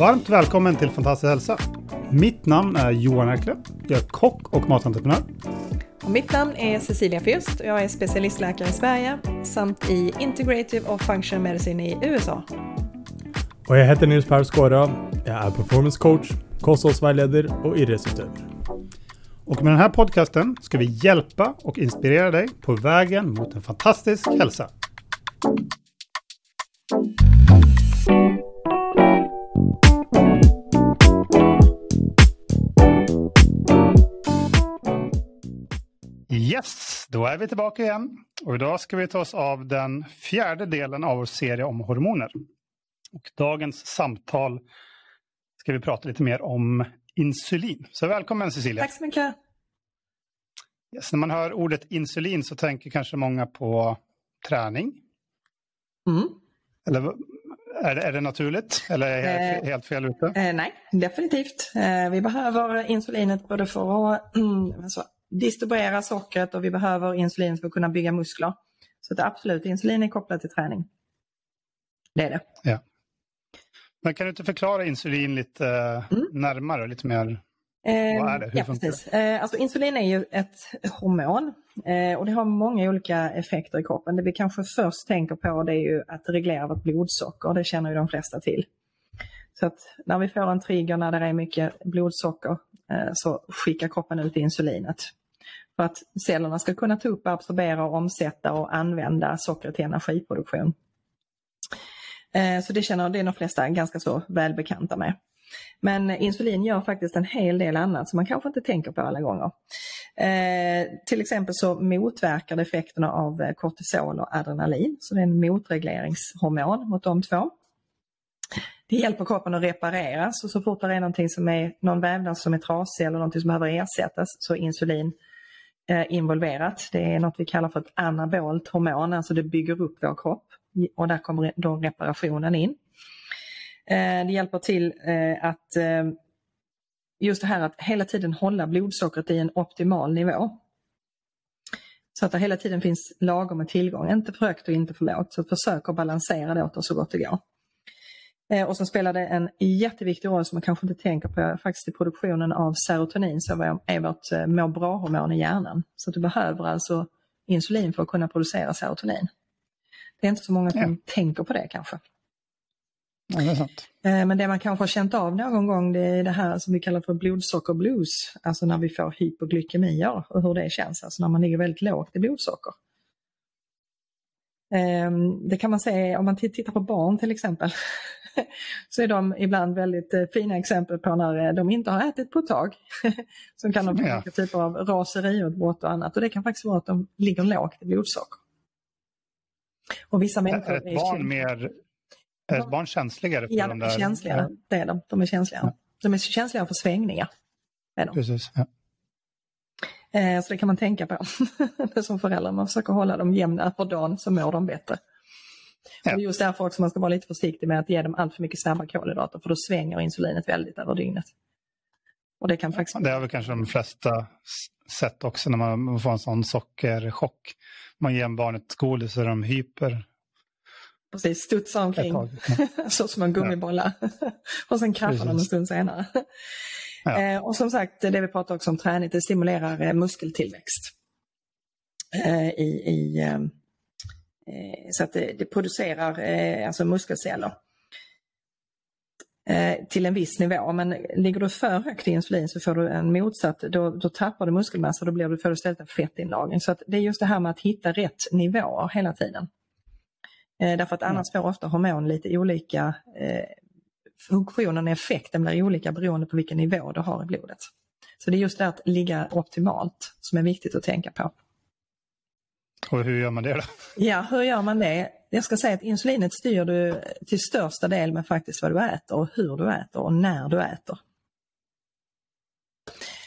Varmt välkommen till Fantastisk hälsa. Mitt namn är Johan Erkle. Jag är kock och matentreprenör. Och mitt namn är Cecilia Fürst och jag är specialistläkare i Sverige samt i Integrative och Functional Medicine i USA. Och jag heter Nils Per Skåra. Jag är performance coach, kosthållsvägledare och idrottsutövare. Och med den här podcasten ska vi hjälpa och inspirera dig på vägen mot en fantastisk hälsa. Då är vi tillbaka igen. Och idag ska vi ta oss av den fjärde delen av vår serie om hormoner. Och dagens samtal ska vi prata lite mer om insulin. Så välkommen Cecilia. Tack så mycket. Yes, när man hör ordet insulin så tänker kanske många på träning. Mm. Eller är det, är det naturligt eller är jag Eh, helt fel ute? Eh, nej, definitivt. Eh, vi behöver insulinet både för att mm, alltså, distribuera sockret och vi behöver insulin för att kunna bygga muskler. Så det är absolut, insulin är kopplat till träning. Det är det. Men kan du inte förklara insulin lite Mm. närmare, lite mer? Eh, Vad är det? Hur ja, funkar det? precis. Eh, alltså insulin är ju ett hormon eh, och det har många olika effekter i kroppen. Det vi kanske först tänker på det är ju att reglera vårt blodsocker, det känner ju de flesta till. Så att när vi får en trigger när det är mycket blodsocker så skickar kroppen ut insulinet. För att cellerna ska kunna ta upp, absorbera, och omsätta och använda sockret till energiproduktion. Eh, så det känner det är de flesta ganska så välbekanta med. Men insulin gör faktiskt en hel del annat som man kanske inte tänker på alla gånger. Eh, till exempel så motverkar det effekterna av eh, kortisol och adrenalin, så det är en motregleringshormon mot de två. Det hjälper kroppen att reparera, så så fort det är någonting som är, någon vävnad som är trasig eller någonting som behöver ersättas så är insulin eh, Eh, involverat. Det är något vi kallar för ett anabolt hormon, alltså det bygger upp vår kropp och där kommer då reparationen in. Eh, det hjälper till eh, att just det här att hela tiden hålla blodsockret i en optimal nivå. Så att det hela tiden finns lagom med tillgång, inte för högt och inte för lågt. Så försök att balansera det åt oss så gott det går. Eh, Och så spelar det en jätteviktig roll som man kanske inte tänker på faktiskt i produktionen av serotonin som är vårt eh, må bra-hormon i hjärnan. Så du behöver alltså insulin för att kunna producera serotonin. Det är inte så många som Ja. tänker på det kanske. Ja, det är. Eh, Men det man kanske har känt av någon gång det är det här som vi kallar för blodsockerblues. Alltså när vi får hypoglykemier och hur det känns, alltså när man ligger väldigt lågt i blodsocker. Ehm, Det kan man se om man tittar på barn till exempel. Så är de ibland väldigt eh, fina exempel på när eh, de inte har ätit på ett tag. Som kan ha Ja. olika typer av raseriutbrott och annat. Och det kan faktiskt vara att de ligger lågt i blodsocker. Och vissa människor Är ett barn mer... Är ett barn känsligare för Ja, de de är känsligare. Det är de. De är känsligare. De är känsligare för svängningar. Är de. Precis. Ja. Eh, så det kan man tänka på. Som förälder, man försöker hålla dem jämna för dagen så mår de bättre. Ja. Och är just därför också man ska vara lite försiktig med att ge dem allt för mycket snabba kolhydrater för då svänger insulinet väldigt över dygnet. Och det kan faktiskt... Det har väl kanske de flesta sett också när man får en sån sockerchock. Man ger barnet godis så är de hyper Precis, studsa ett omkring så som en gummibolla. och sen kraschar de en stund senare. Ja. Eh, och som sagt, det vi pratar också om träning, det stimulerar eh, muskeltillväxt. Eh, i, i, eh, eh, så att det, det producerar alltså muskelceller. Till en viss nivå, men ligger du för högt i insulin så får du en motsatt, då, då tappar du muskelmassa och då blir du, får du istället en fettinlagring. Så det är just det här med att hitta rätt nivåer hela tiden. Eh, därför att annars får ofta hormon lite olika eh, funktionen och effekten blir olika beroende på vilken nivå du har i blodet. Så det är just det att ligga optimalt som är viktigt att tänka på. Och hur gör man det då? Ja, hur gör man det? Jag ska säga att insulinet styr du till största del med faktiskt vad du äter och hur du äter och när du äter.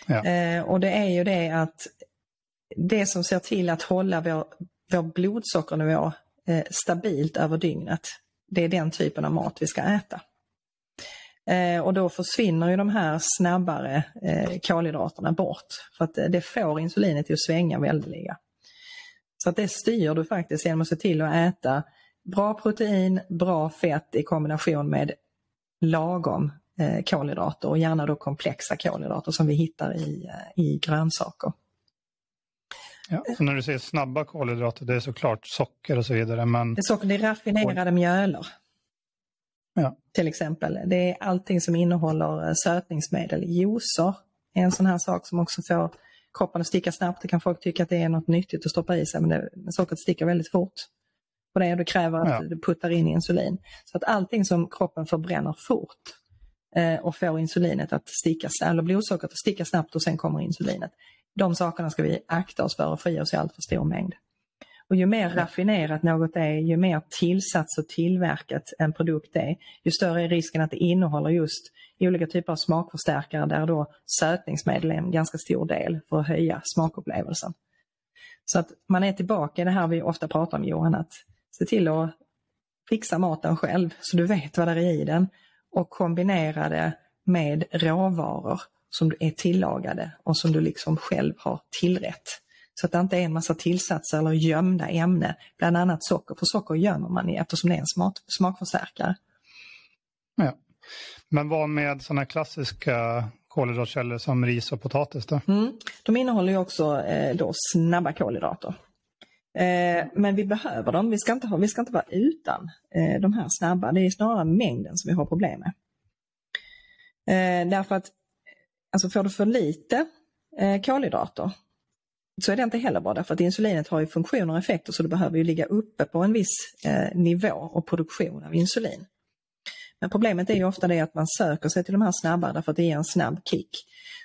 Ja. Eh, och det är ju det att det som ser till att hålla vår, vår blodsockernivå eh, stabilt över dygnet, det är den typen av mat vi ska äta. Eh, och då försvinner ju de här snabbare eh, kolhydraterna bort för att eh, det får insulinet att svänga väldeliga. Så att det styr du faktiskt genom att se till att äta bra protein, bra fett i kombination med lagom eh, kolhydrater och gärna då komplexa kolhydrater som vi hittar i, eh, i grönsaker. Ja, när du säger snabba kolhydrater, det är såklart socker och så vidare. Men... Det är, socker, det är raffinerade mjöler. Ja. Till exempel. Det är allting som innehåller eh, sötningsmedel. Juicer är en sån här sak som också får kroppen att sticka snabbt. Det kan folk tycka att det är något nyttigt att stoppa i sig men, det, men sockret sticker väldigt fort. Och det, och det kräver att Ja. du puttar in insulin. Så att allting som kroppen förbränner fort eh, och får insulinet att sticka, eller blodsockret att sticka snabbt och sen kommer insulinet. De sakerna ska vi akta oss för att få i oss i allt för stor mängd. Och ju mer raffinerat något är, ju mer tillsats och tillverkat en produkt är, ju större är risken att det innehåller just olika typer av smakförstärkare där då sötningsmedel är en ganska stor del för att höja smakupplevelsen. Så att man är tillbaka i det här vi ofta pratar om Johan, att se till att fixa maten själv så du vet vad det är i den och kombinera det med råvaror som är tillagade och som du liksom själv har tillrätt. Så att det inte är en massa tillsatser eller gömda ämne, bland annat socker, för socker gömmer man i eftersom det är en smak, smakförstärkare. Ja. Men vad med sådana klassiska kolhydratkällor som ris och potatis då? Mm. De innehåller ju också eh, då snabba kolhydrater. Eh, men vi behöver dem, vi ska inte, ha, vi ska inte vara utan eh, de här snabba, det är snarare mängden som vi har problem med. Eh, därför att alltså får du för lite eh, kolhydrater så är det inte heller bra därför att insulinet har ju funktioner och effekter så du behöver ju ligga uppe på en viss eh, nivå och produktion av insulin. Men problemet är ju ofta det att man söker sig till de här snabba därför att det ger en snabb kick.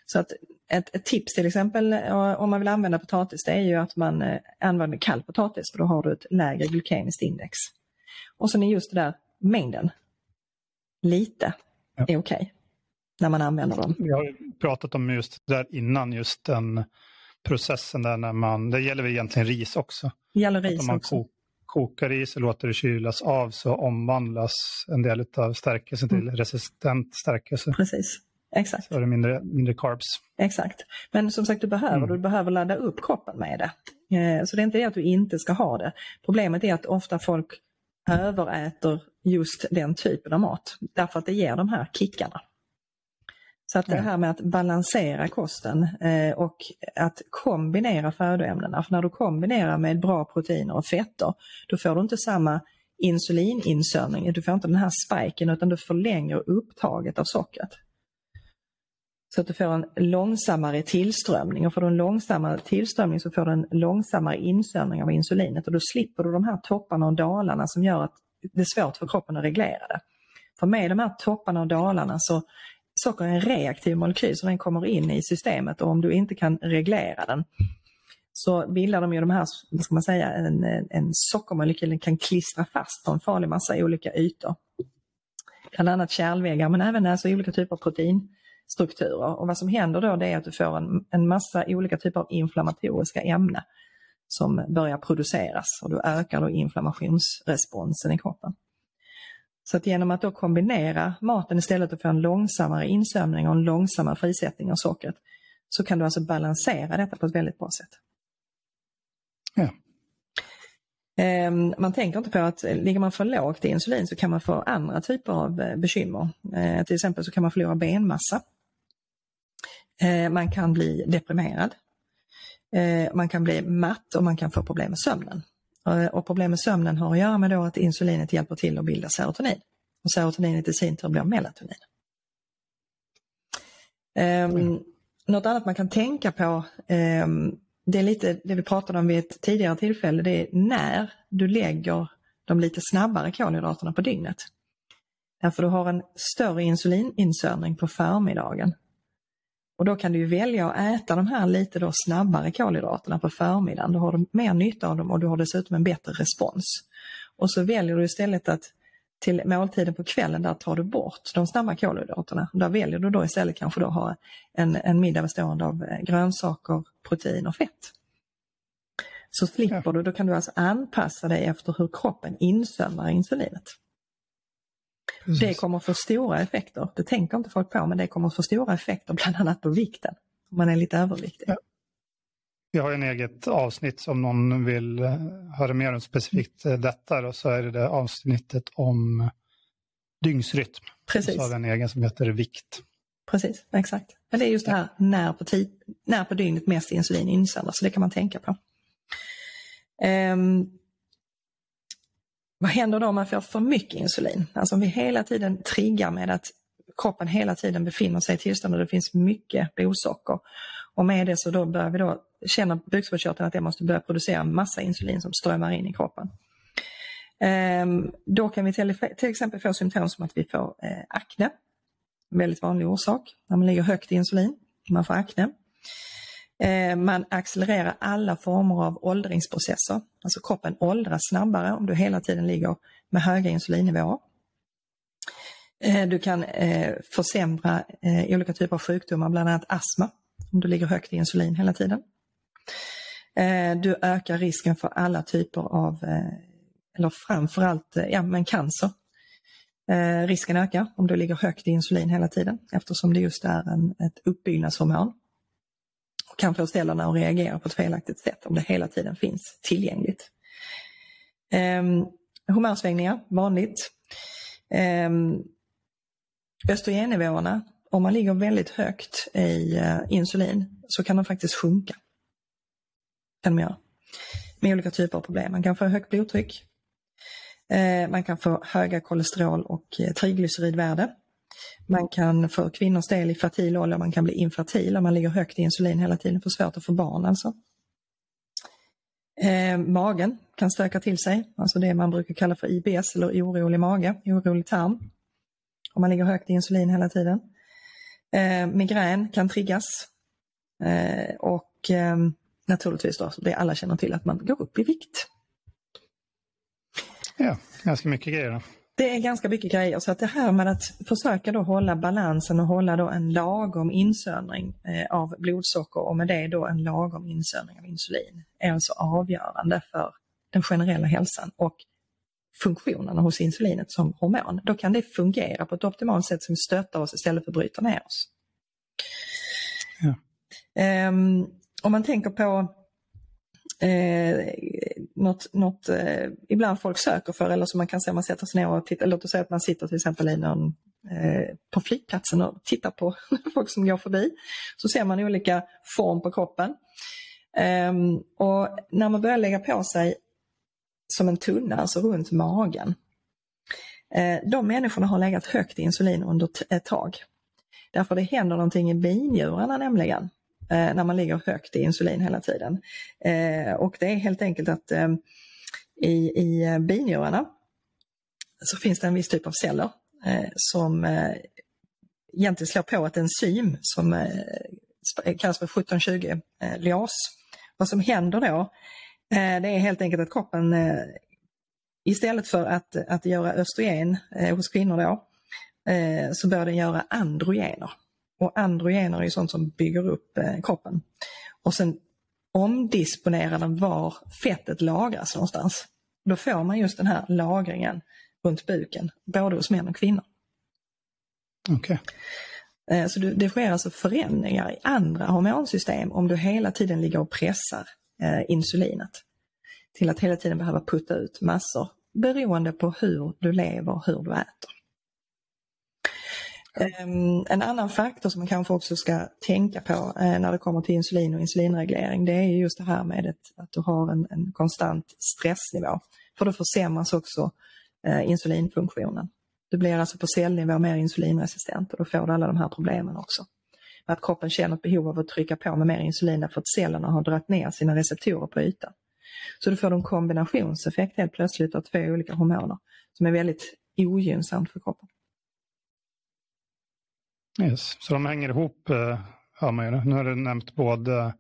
Så att ett, ett tips till exempel eh, om man vill använda potatis det är ju att man eh, använder kall potatis för då har du ett lägre glykemiskt index. Och sen är just det där mängden, lite, Ja. är okej när man använder dem. Vi har pratat om just där innan, just den processen där när man, det gäller väl egentligen ris också. Gäller Att ris om man också. ko- kokar ris och låter det kylas av så omvandlas en del av stärkelsen till Mm. resistent stärkelse. Precis, exakt. Så är det mindre, mindre carbs. Exakt. Men som sagt, du behöver, Mm. du behöver ladda upp kroppen med det. Eh, Så det är inte det att du inte ska ha det. Problemet är att ofta folk överäter just den typen av mat. Därför att det ger de här kickarna. Så att det här med att balansera kosten eh, och att kombinera födoämnena. För när du kombinerar med bra proteiner och fetter, då får du inte samma insulininsörning. Du får inte den här spiken utan du förlänger upptaget av sockret. Så att du får en långsammare tillströmning och får du en långsammare tillströmning så får du en långsammare insömning av insulinet och då slipper du de här topparna och dalarna som gör att det är svårt för kroppen att reglera det. För med de här topparna och dalarna så socker är en reaktiv molekyl så den kommer in i systemet och om du inte kan reglera den så bildar de ju de här, vad ska man säga, en, en sockermolekyl den kan klistra fast på en farlig massa olika ytor. Bland annat kärlväggar men även alltså olika typer av proteinstrukturer. Och vad som händer då det är att du får en, en massa olika typer av inflammatoriska ämnen som börjar produceras och då ökar då inflammationsresponsen i kroppen. Så att genom att då kombinera maten istället och få en långsammare insömning och en långsammare frisättning av sockret så kan du alltså balansera detta på ett väldigt bra sätt. Ja. Ehm, Man tänker inte på att eh, ligger man för lågt i insulin så kan man få andra typer av eh, bekymmer. Eh, Till exempel så kan man förlora benmassa. Man kan bli deprimerad. Man kan bli matt och man kan få problem med sömnen. Eh, Och problem med sömnen har att göra med att insulinet hjälper till att bilda serotonin. Och serotoninet i sin tur blir melatonin. Um, Något annat man kan tänka på, ehm, det är lite det vi pratade om vid ett tidigare tillfälle, det är när du lägger de lite snabbare kolhydraterna på dygnet. Därför du har en större insulininsörning på förmiddagen. Och då kan du välja att äta de här lite då snabbare kolhydraterna på förmiddagen. Då har du mer nytta av dem och du har dessutom en bättre respons. Och så väljer du istället att till måltiden på kvällen, där tar du bort de snabba kolhydraterna. Där väljer du då istället kanske då ha en, en middag bestående av eh, grönsaker, protein och fett. Så slipper du, då kan du alltså anpassa dig efter hur kroppen insömnar insulinet. Det Precis. kommer få stora effekter, det tänker inte folk på, men det kommer få stora effekter bland annat på vikten. Om man är lite överviktig. Ja. Vi har en eget avsnitt om någon vill eh, höra mer om specifikt eh, detta. Då, så är det det avsnittet om dygnsrytm. Precis. Så har vi en egen som heter vikt. Precis, exakt. Men det är just det här när på, tid, när på dygnet mest insulin insöndras, så det kan man tänka på. Um, vad händer då om man får för mycket insulin? Alltså om vi hela tiden triggar med att kroppen hela tiden befinner sig i tillstånd och det finns mycket blodsocker. Och med det så då börjar vi då känna bukspottkörteln att det måste börja producera massa insulin som strömmar in i kroppen. Ehm, då kan vi till, till, exempel få symptom som att vi får eh, akne. En väldigt vanlig orsak när man ligger högt i insulin. Man får akne. Eh, man accelererar alla former av åldringsprocesser. Alltså kroppen åldras snabbare om du hela tiden ligger med höga insulinnivåer. Eh, du kan eh, försämra olika typer av sjukdomar, bland annat astma, om du ligger högt i insulin hela tiden. Du ökar risken för alla typer av, eller framförallt ja, men cancer. Risken ökar om du ligger högt i insulin hela tiden eftersom det just är en, ett uppbyggnadshormon kan få cellerna att reagera på ett felaktigt sätt om det hela tiden finns tillgängligt. Ehm, um, humörsvängningar, vanligt. Um, östrogennivåerna, om man ligger väldigt högt i uh, insulin så kan de faktiskt sjunka. Kan de göra. Med olika typer av problem. Man kan få högt blodtryck. Uh, man kan få höga kolesterol och uh, triglyceridvärde. Man kan för kvinnors del i fertil ålder, man kan bli infertil om man ligger högt i insulin hela tiden, får svårt att få barn alltså. Eh, magen kan stöka till sig, alltså det man brukar kalla för IBS eller orolig mage, orolig tarm. Om man ligger högt i insulin hela tiden. Eh, migrän kan triggas. Eh, och eh, naturligtvis då, det alla känner till, att man går upp i vikt. Ja, ganska mycket grejer. Det är ganska mycket grejer så att det här med att försöka då hålla balansen och hålla då en lagom insöndring eh, av blodsocker och med det då en lagom insöndring av insulin är alltså avgörande för den generella hälsan och funktionerna hos insulinet som hormon. Då kan det fungera på ett optimalt sätt som stöttar oss istället för att bryta ner oss. Ja. Um, om man tänker på eh, något, något eh, ibland folk söker för eller som man kan säga man sätter sig ner och tittar, låt oss säga att man sitter till exempel i någon, eh, på flygplatsen och tittar på folk som går förbi. Så ser man olika form på kroppen. Eh, och när man börjar lägga på sig som en tunna, alltså runt magen. Eh, de människorna har legat högt i insulin under ett tag. Därför det händer någonting i binjurarna nämligen Eh, när man ligger högt i insulin hela tiden. Eh, och det är helt enkelt att eh, i, i eh, binjurarna så finns det en viss typ av celler eh, som eh, egentligen slår på ett enzym som eh, eh kallas för 1720 eh, lias. Vad som händer då eh, det är helt enkelt att kroppen eh, istället för att, att göra östrogen eh, hos kvinnor då eh, så börjar den göra androgener. Och androgener är sånt som bygger upp eh, kroppen. Och sen omdisponerar den var fettet lagras någonstans. Då får man just den här lagringen runt buken, både hos män och kvinnor. Okay. Eh, så det sker alltså förändringar i andra hormonsystem om du hela tiden ligger och pressar eh, insulinet till att hela tiden behöva putta ut massor beroende på hur du lever, hur du äter. Ehm, en annan faktor som man kanske också ska tänka på eh, när det kommer till insulin och insulinreglering det är just det här med att du har en, en, konstant stressnivå. För då försämras också eh, insulinfunktionen. Du blir alltså på cellnivå mer insulinresistent och då får du alla de här problemen också. Att kroppen känner ett behov av att trycka på med mer insulin därför att cellerna har dragit ner sina receptorer på ytan. Så du får en kombinationseffekt helt plötsligt av två olika hormoner som är väldigt ogynnsamt för kroppen. Yes. Så de hänger ihop, eh, hör man ju. Nu har du nämnt både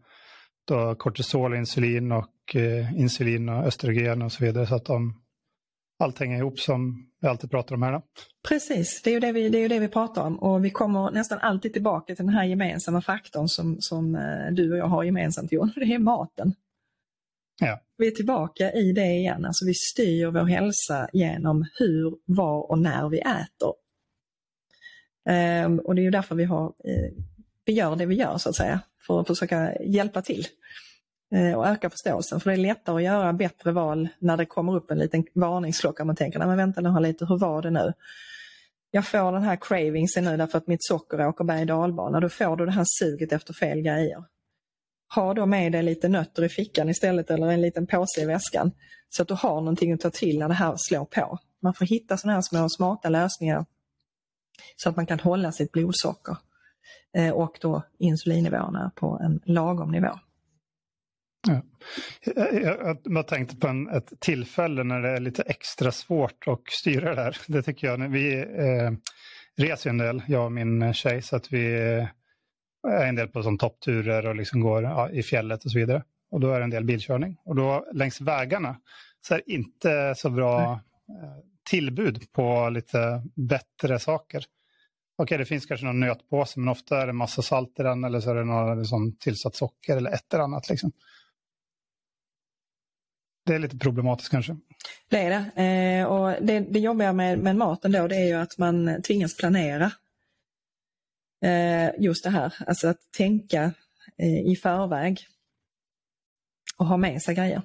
då kortisol, insulin och eh, insulin och östrogen och så vidare. Så att de, allt hänger ihop som vi alltid pratar om här. Då. Precis, det är, ju det, vi, det är ju det vi pratar om och vi kommer nästan alltid tillbaka till den här gemensamma faktorn som, som eh, du och jag har gemensamt Jon, det är maten. Ja. Vi är tillbaka i det igen, alltså vi styr vår hälsa genom hur, var och när vi äter Ehm, och det är ju därför vi, har, eh, vi gör det vi gör så att säga, för att försöka hjälpa till eh, och öka förståelsen. För det är lättare att göra bättre val när det kommer upp en liten varningsklocka. Man tänker, nej men vänta nu lite, hur var det nu? jag får den här cravingsen nu därför att mitt socker åker berg dalbana. Då får du det här suget efter fel grejer. Ha då med dig lite nötter i fickan istället eller en liten påse i väskan. Så att du har någonting att ta till när det här slår på. Man får hitta sådana här små smarta lösningar så att man kan hålla sitt blodsocker eh, och då insulinnivåerna på en lagom nivå. Ja. Jag, jag tänkte på en, ett tillfälle när det är lite extra svårt att styra det här. Det tycker jag. Vi eh, reser en del, jag och min tjej, så att vi är en del på som toppturer och liksom går ja, i fjället och så vidare. Och då är det en del bilkörning. Och då längs vägarna så är det inte så bra eh, tillbud på lite bättre saker. Okej, det finns kanske någon nötpåse, men ofta är det massa salt i den eller så är det någon liksom, tillsatt socker eller ett eller annat. Liksom. Det är lite problematiskt kanske. Det är det. Eh, och det, det jobbiga med, med maten då det är ju att man tvingas planera. Eh, just det här, alltså att tänka eh, i förväg och ha med sig grejer.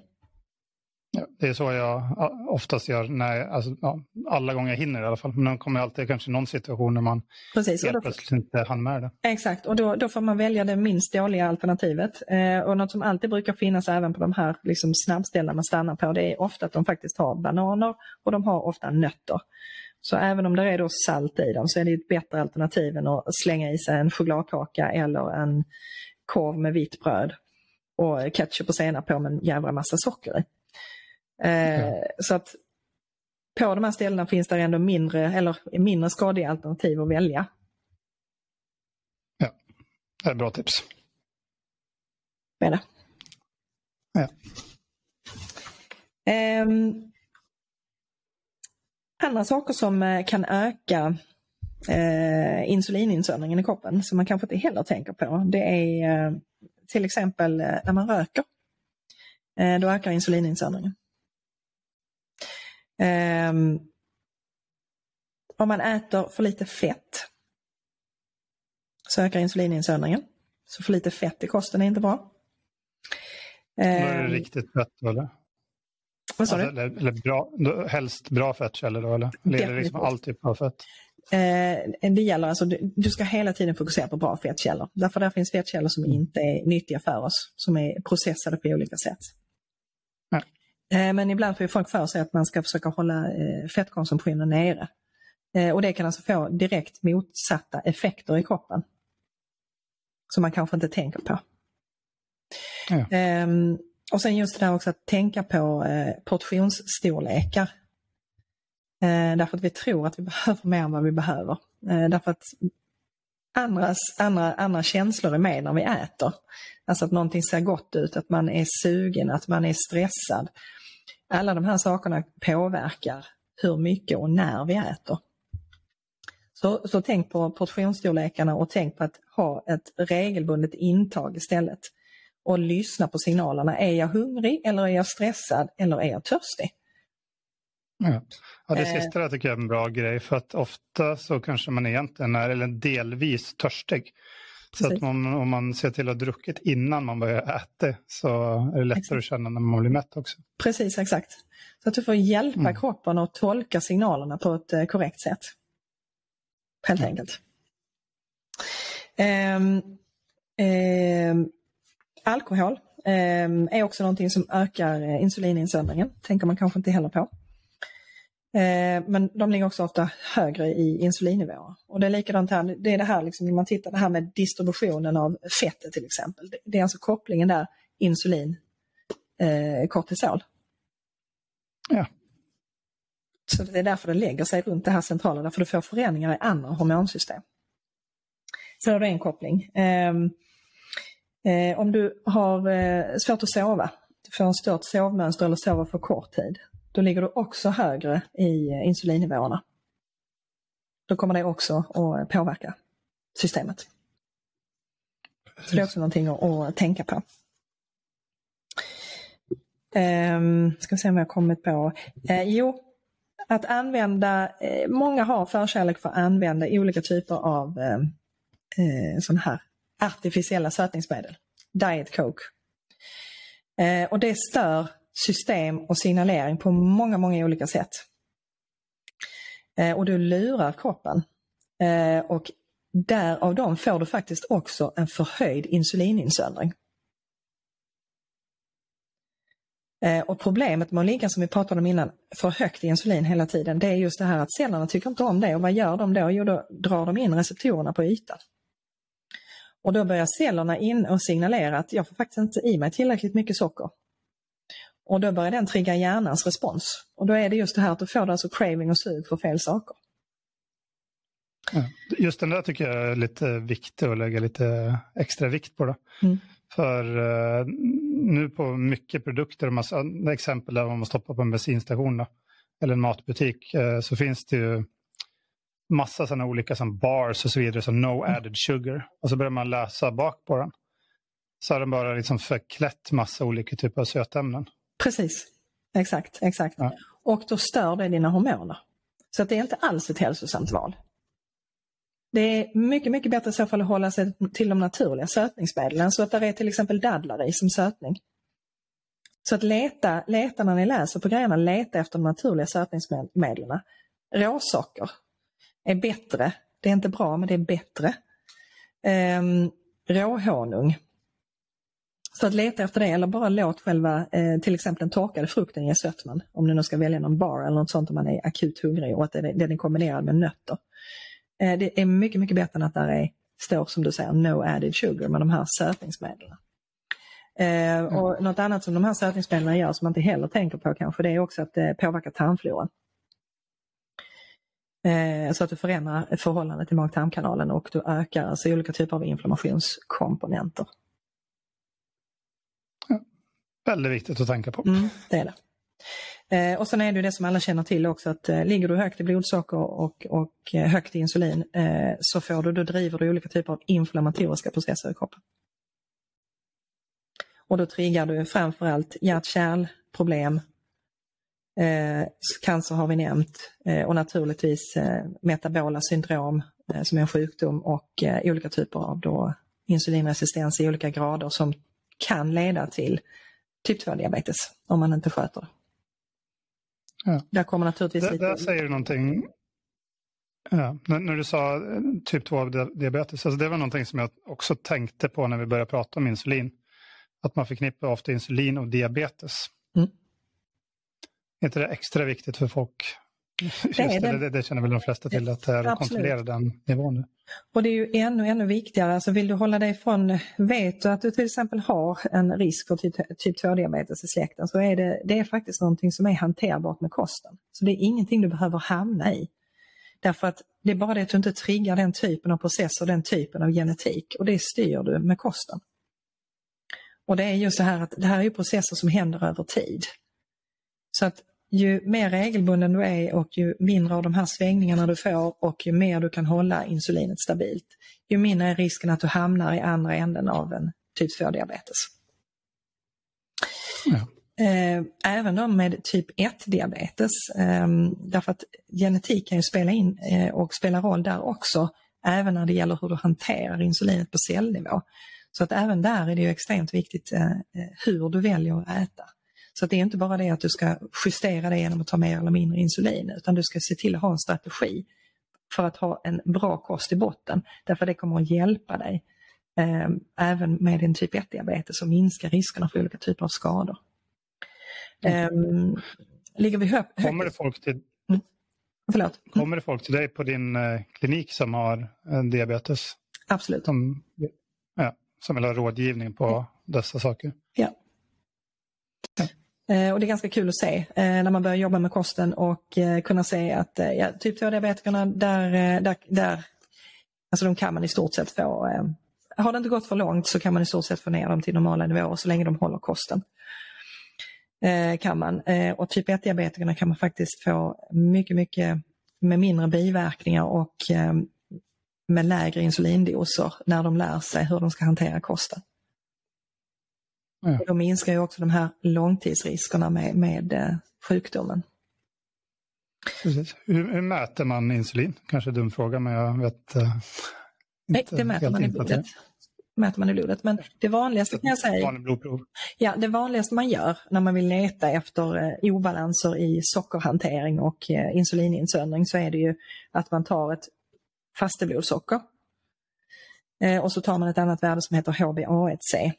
Det är så jag oftast gör, när, alltså, ja, alla gånger jag hinner i alla fall. Men det kommer alltid kanske någon situation när man Precis, helt plötsligt inte hann med det. Exakt, och då, då får man välja det minst dåliga alternativet. Eh, och något som alltid brukar finnas även på de här liksom, snabbställena man stannar på, det är ofta att de faktiskt har bananer och de har ofta nötter. Så även om det är då salt i dem så är det ett bättre alternativ än att slänga i sig en chokladkaka eller en korv med vitt bröd och ketchup och senap på med en jävla massa socker i. Eh, Så att på de här ställena finns det ändå mindre, eller mindre skadliga alternativ att välja. Ja, det är bra tips. Med det. Ja. Eh, andra saker som eh, kan öka eh, insulininsöndringen i kroppen som man kanske inte heller tänker på. Det är eh, till exempel eh, när man röker. Eh, då ökar insulininsöndringen. Um, om man äter för lite fett så ökar insulininsöndringen. Så för lite fett i kosten är inte bra. Då är det um, riktigt fett eller? Vad sa alltså, du? Eller, eller bra, helst bra fettkällor då eller? Eller är det liksom all typ av fett? Eh, det gäller alltså, du, du, ska hela tiden fokusera på bra fettkällor. Därför där finns fettkällor som inte är nyttiga för oss, som är processade på olika sätt. Eh, men ibland får folk för sig att man ska försöka hålla eh, fettkonsumtionen nere. Eh, och det kan alltså få direkt motsatta effekter i kroppen. Som man kanske inte tänker på. Ja. Ehm, och sen just det där också att tänka på portionsstorlekar. Därför att vi tror att vi behöver mer än vad vi behöver. Därför att andras, andra, andra känslor är med när vi äter. Alltså att någonting ser gott ut, att man är sugen, att man är stressad. Alla de här sakerna påverkar hur mycket och när vi äter. Så, så tänk på portionsstorlekarna och tänk på att ha ett regelbundet intag istället. Och lyssna på signalerna. Är jag hungrig eller är jag stressad eller är jag törstig? Ja. ja, det eh. sista där tycker jag är en bra grej för att ofta så kanske man egentligen är, eller delvis törstig. Så att man, om man ser till att ha druckit innan man börjar äta så är det lättare exakt. att känna när man blir mätt också. Precis, exakt. Så att du får hjälpa mm. kroppen att tolka signalerna på ett eh, korrekt sätt. Helt mm. enkelt. Um, um, alkohol um, är också någonting som ökar eh, insulininsöndringen. tänker man kanske inte heller på. Eh, men de ligger också ofta högre i insulinnivåer. Och det är likadant här, det är det här liksom, när man tittar det här med distributionen av fettet till exempel. Det är alltså kopplingen där insulin, eh, kortisol. Ja. Så det är därför det lägger sig runt det här centrala, därför du får förändringar i andra hormonsystem. Så har du en koppling. Eh, eh, om du har eh, svårt att sova, du får en stört sovmönster eller sover för kort tid, då ligger du också högre i eh, insulinnivåerna. Då kommer det också att eh, påverka systemet. Så det är också någonting att, att tänka på. Um, ska se om jag kommit på. Uh, jo, att använda, uh, många har förkärlek för att använda olika typer av uh, uh, sådana här artificiella sötningsmedel. Diet Coke. Uh, och det stör system och signalering på många, många olika sätt. Eh, och du lurar kroppen. Eh, och därav dem får du faktiskt också en förhöjd insulininsöndring. Eh, och problemet med att ligga som vi pratade om innan, för högt insulin hela tiden, det är just det här att cellerna tycker inte om det och vad gör de då? Jo, då drar de in receptorerna på ytan. Och då börjar cellerna in och signalera att jag får faktiskt inte i mig tillräckligt mycket socker. Och då börjar den trigga hjärnans respons. Och då är det just det här att du får alltså craving och sug för fel saker. Just den där tycker jag är lite viktig att lägga lite extra vikt på. Då. Mm. För uh, nu på mycket produkter, massa, exempel där man stoppar på en bensinstation då, eller en matbutik, uh, så finns det ju massa sådana olika som bars och så vidare, som no mm. added sugar. Och så börjar man läsa bak på den. Så har den bara liksom förklätt massa olika typer av sötämnen. Precis, exakt. exakt. Ja. Och då stör det dina hormoner. Så att det är inte alls ett hälsosamt val. Det är mycket, mycket bättre i så fall att hålla sig till de naturliga sötningsmedlen så att det är till exempel dadlar i som sötning. Så att leta, leta när ni läser på grejerna, leta efter de naturliga sötningsmedlen. Råsocker är bättre. Det är inte bra men det är bättre. Ehm, råhonung så att leta efter det eller bara låt själva eh, till exempel den torkade frukten ge sötman. Om du nu ska välja någon bar eller något sånt om man är akut hungrig och att den är kombinerad med nötter. Eh, det är mycket, mycket bättre än att där är, står som du säger no added sugar med de här sötningsmedlen. Eh, mm. och något annat som de här sötningsmedlen gör som man inte heller tänker på kanske det är också att det påverkar tarmfloran. Eh, så att du förändrar förhållandet till mag-tarmkanalen och du ökar alltså olika typer av inflammationskomponenter. Väldigt viktigt att tänka på. Mm, det är det. Eh, och sen är det det som alla känner till också att eh, ligger du högt i blodsocker och, och eh, högt i insulin eh, så får du, då driver du olika typer av inflammatoriska processer i kroppen. Och då triggar du framförallt hjärt-kärlproblem, eh, cancer har vi nämnt eh, och naturligtvis eh, metabola syndrom eh, som är en sjukdom och eh, olika typer av då insulinresistens i olika grader som kan leda till typ 2-diabetes om man inte sköter det. Ja. Där kommer naturligtvis... Där, där säger du någonting. Ja, när, du sa eh, typ 2-diabetes, alltså det var någonting som jag också tänkte på när vi började prata om insulin. Att man förknippar ofta insulin och diabetes. Mm. Är inte det extra viktigt för folk det, är det. Det, det känner väl de flesta till, att är att kontrollera den nivån. Och det är ju ännu, ännu viktigare, alltså vill du hålla dig ifrån, vet du att du till exempel har en risk för typ, typ 2-diabetes i släkten så är det, det är faktiskt någonting som är hanterbart med kosten. Så det är ingenting du behöver hamna i. Därför att det är bara det att du inte triggar den typen av processer, den typen av genetik och det styr du med kosten. Och det är just det här att det här är processer som händer över tid. Så att ju mer regelbunden du är och ju mindre av de här svängningarna du får och ju mer du kan hålla insulinet stabilt, ju mindre är risken att du hamnar i andra änden av en typ 2-diabetes. Ja. Eh, även de med typ 1-diabetes, ehm, därför att genetik kan ju spela in eh, och spela roll där också, även när det gäller hur du hanterar insulinet på cellnivå. Så att även där är det ju extremt viktigt eh, hur du väljer att äta. Så det är inte bara det att du ska justera det genom att ta mer eller mindre insulin utan du ska se till att ha en strategi för att ha en bra kost i botten. Därför det kommer att hjälpa dig eh, även med din typ 1-diabetes och minska riskerna för olika typer av skador. Eh, ligger vi högt? Kommer det folk till mm. Förlåt. Mm. Kommer det folk till dig på din eh, klinik som har eh, diabetes? Absolut. Som, ja, som vill ha rådgivning på mm. dessa saker? Ja. Eh, och det är ganska kul att se eh, när man börjar jobba med kosten och eh, kunna se att ja, typ 2-diabetikerna, där, där, där, alltså de kan man i stort sett få, har det inte gått för långt så kan man i stort sett få ner dem till normala nivåer så länge de håller kosten. Kan man. Och typ 1-diabetikerna kan man faktiskt få mycket, mycket med mindre biverkningar och med lägre insulindoser när de lär sig hur de ska hantera kosten. Och då minskar ju också de här långtidsriskerna med, med eh, sjukdomen. Precis. Hur, hur, mäter man insulin? Kanske dum fråga men jag vet eh, Nej, det mäter man i blodet. mäter man i blodet. Men det vanligaste kan jag säga, ja, det vanligaste man gör när man vill leta efter eh, obalanser i sockerhantering och eh, insulininsöndring så är det ju att man tar ett fasteblodsocker. Eh, och så tar man ett annat värde som heter HbA1c.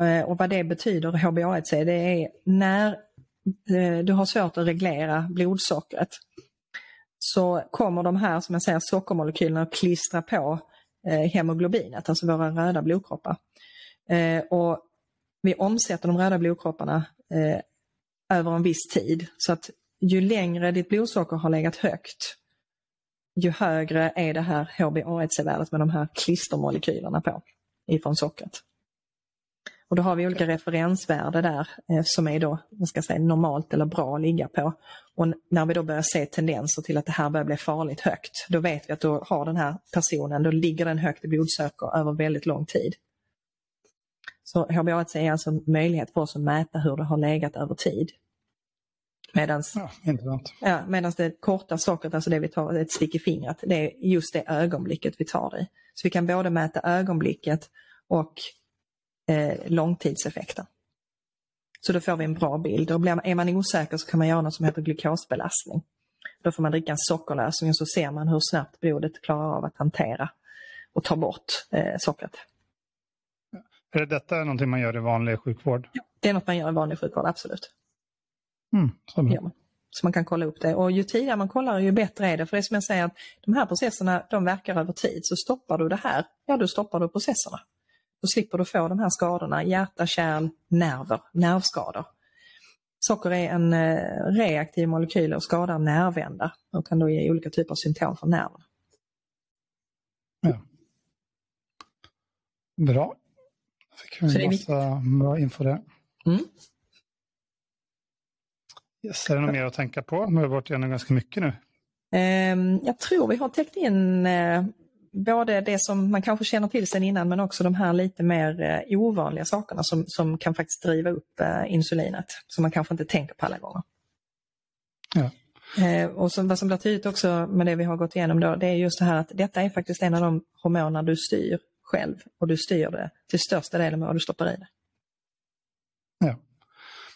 Eh, och vad det betyder, HbA1c, det är när eh, du har svårt att reglera blodsockret så kommer de här, som jag säger, sockermolekylerna att klistra på eh, hemoglobinet, alltså våra röda blodkroppar. Och vi omsätter de röda blodkropparna över en viss tid. Så att ju längre ditt blodsocker har legat högt, ju högre är det här HbA1c-värdet med de här klistermolekylerna på ifrån sockret. Och då har vi olika referensvärde där eh, som är då, vad ska säga, normalt eller bra att ligga på. Och när vi då börjar se tendenser till att det här börjar bli farligt högt, då vet vi att då har den här personen, då ligger den högt i blodsocker över väldigt lång tid. Så HbA1c är alltså en möjlighet för oss att mäta hur det har legat över tid. Medans Ja. Ja, medan det korta sockret, alltså det vi tar ett stick i fingret, det är just det ögonblicket vi tar det i. Så vi kan både mäta ögonblicket och eh, långtidseffekten. Så då får vi en bra bild. Och är man osäker så kan man göra något som heter glukosbelastning. Då får man dricka en sockerlösning och så ser man hur snabbt blodet klarar av att hantera och ta bort eh, sockret. Är det detta någonting man gör i vanlig sjukvård? Det är något man gör i vanlig sjukvård, absolut. Mm, så man. Så man kan kolla upp det. Och ju tidigare man kollar ju bättre är det. För det är som jag säger att de här processerna de verkar över tid. Så stoppar du det här, ja då stoppar du processerna. Då slipper du få de här skadorna, hjärta, kärl, nerver, nervskador. Socker är en eh, reaktiv molekyl och skadar nervändar och kan då ge olika typer av symptom för nerverna. Bra. Fick vi en massa bra info där. Mm. Yes, är det något mer att tänka på? Nu har vi varit igenom ganska mycket nu. Ehm, Jag tror vi har täckt in eh, både det som man kanske känner till sedan innan men också de här lite mer eh, ovanliga sakerna som, som kan faktiskt driva upp eh, insulinet som man kanske inte tänker på alla gånger. Ja. Eh, Och som, vad som blir tydligt också med det vi har gått igenom då, det är just det här att detta är faktiskt en av de hormoner du styr själv och du styr det till största delen med vad du stoppar i det. Ja.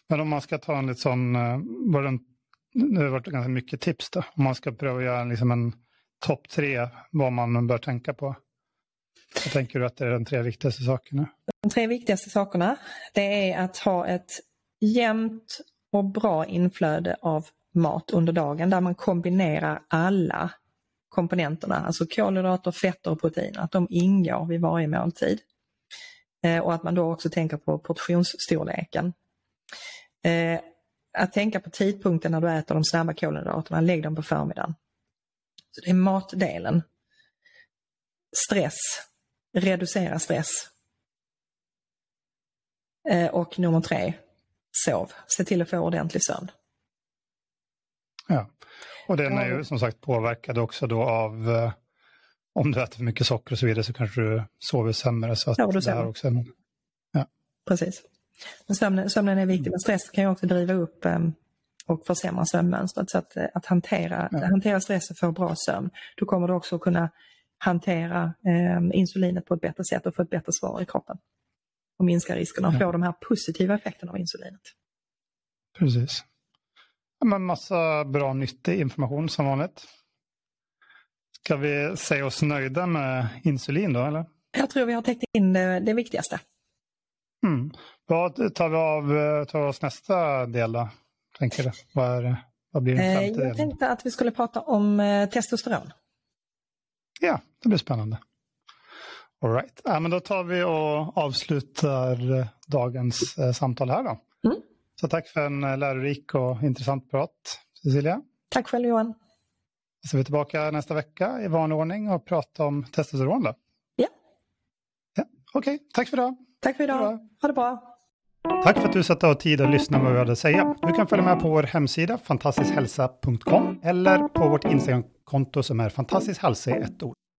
Men om man ska ta en lite sån, var det en, nu har det varit ganska mycket tips då. Om man ska pröva att göra liksom en topp tre vad man bör tänka på. Vad tänker du att det är de tre viktigaste sakerna? De tre viktigaste sakerna det är att ha ett jämnt och bra inflöde av mat under dagen där man kombinerar alla komponenterna, alltså kolhydrater, fetter och proteiner, att de ingår vid varje måltid. Eh, och att man då också tänker på portionsstorleken. Eh, att tänka på tidpunkten när du äter de snabba kolhydraterna, lägg dem på förmiddagen. Så det är matdelen. Stress, reducera stress. Eh, och nummer tre, sov. Se till att få ordentlig sömn. Ja. Och den är Ja. ju som sagt påverkad också då av eh, om du äter för mycket socker och så vidare så kanske du sover sämre. Så att Ja, då det här också en- Precis. Men sömnen, sömnen är viktig, men stress kan ju också driva upp eh, och försämra sömnmönstret. Så att, eh, att hantera, Ja. hantera stress och få bra sömn, då kommer du också kunna hantera eh, insulinet på ett bättre sätt och få ett bättre svar i kroppen. Och minska riskerna och Ja. få de här positiva effekterna av insulinet. Precis. Men massa bra nyttig information som vanligt. Ska vi säga oss nöjda med insulin då eller? Jag tror vi har täckt in det, det viktigaste. Mm. Vad tar vi av eh, tar vi oss nästa del då? Tänker du? Vad, är, vad blir den Eh, femte jag tänkte att vi skulle prata om eh, testosteron. Ja, det blir spännande. All right. ja, men då tar vi och avslutar eh, dagens samtal här då. Mm. Så tack för en lärorik och intressant prat, Cecilia. Tack själv Johan. Så är vi tillbaka nästa vecka i vanlig ordning och prata om testosteron då. Ja. ja. Okej, tack för idag. Tack för idag. Ha det bra. Tack för att du satte av tid att lyssna på vad vi hade att säga. Du kan följa med på vår hemsida fantastiskhälsa.com eller på vårt Instagramkonto som är fantastiskhalsa i ett ord.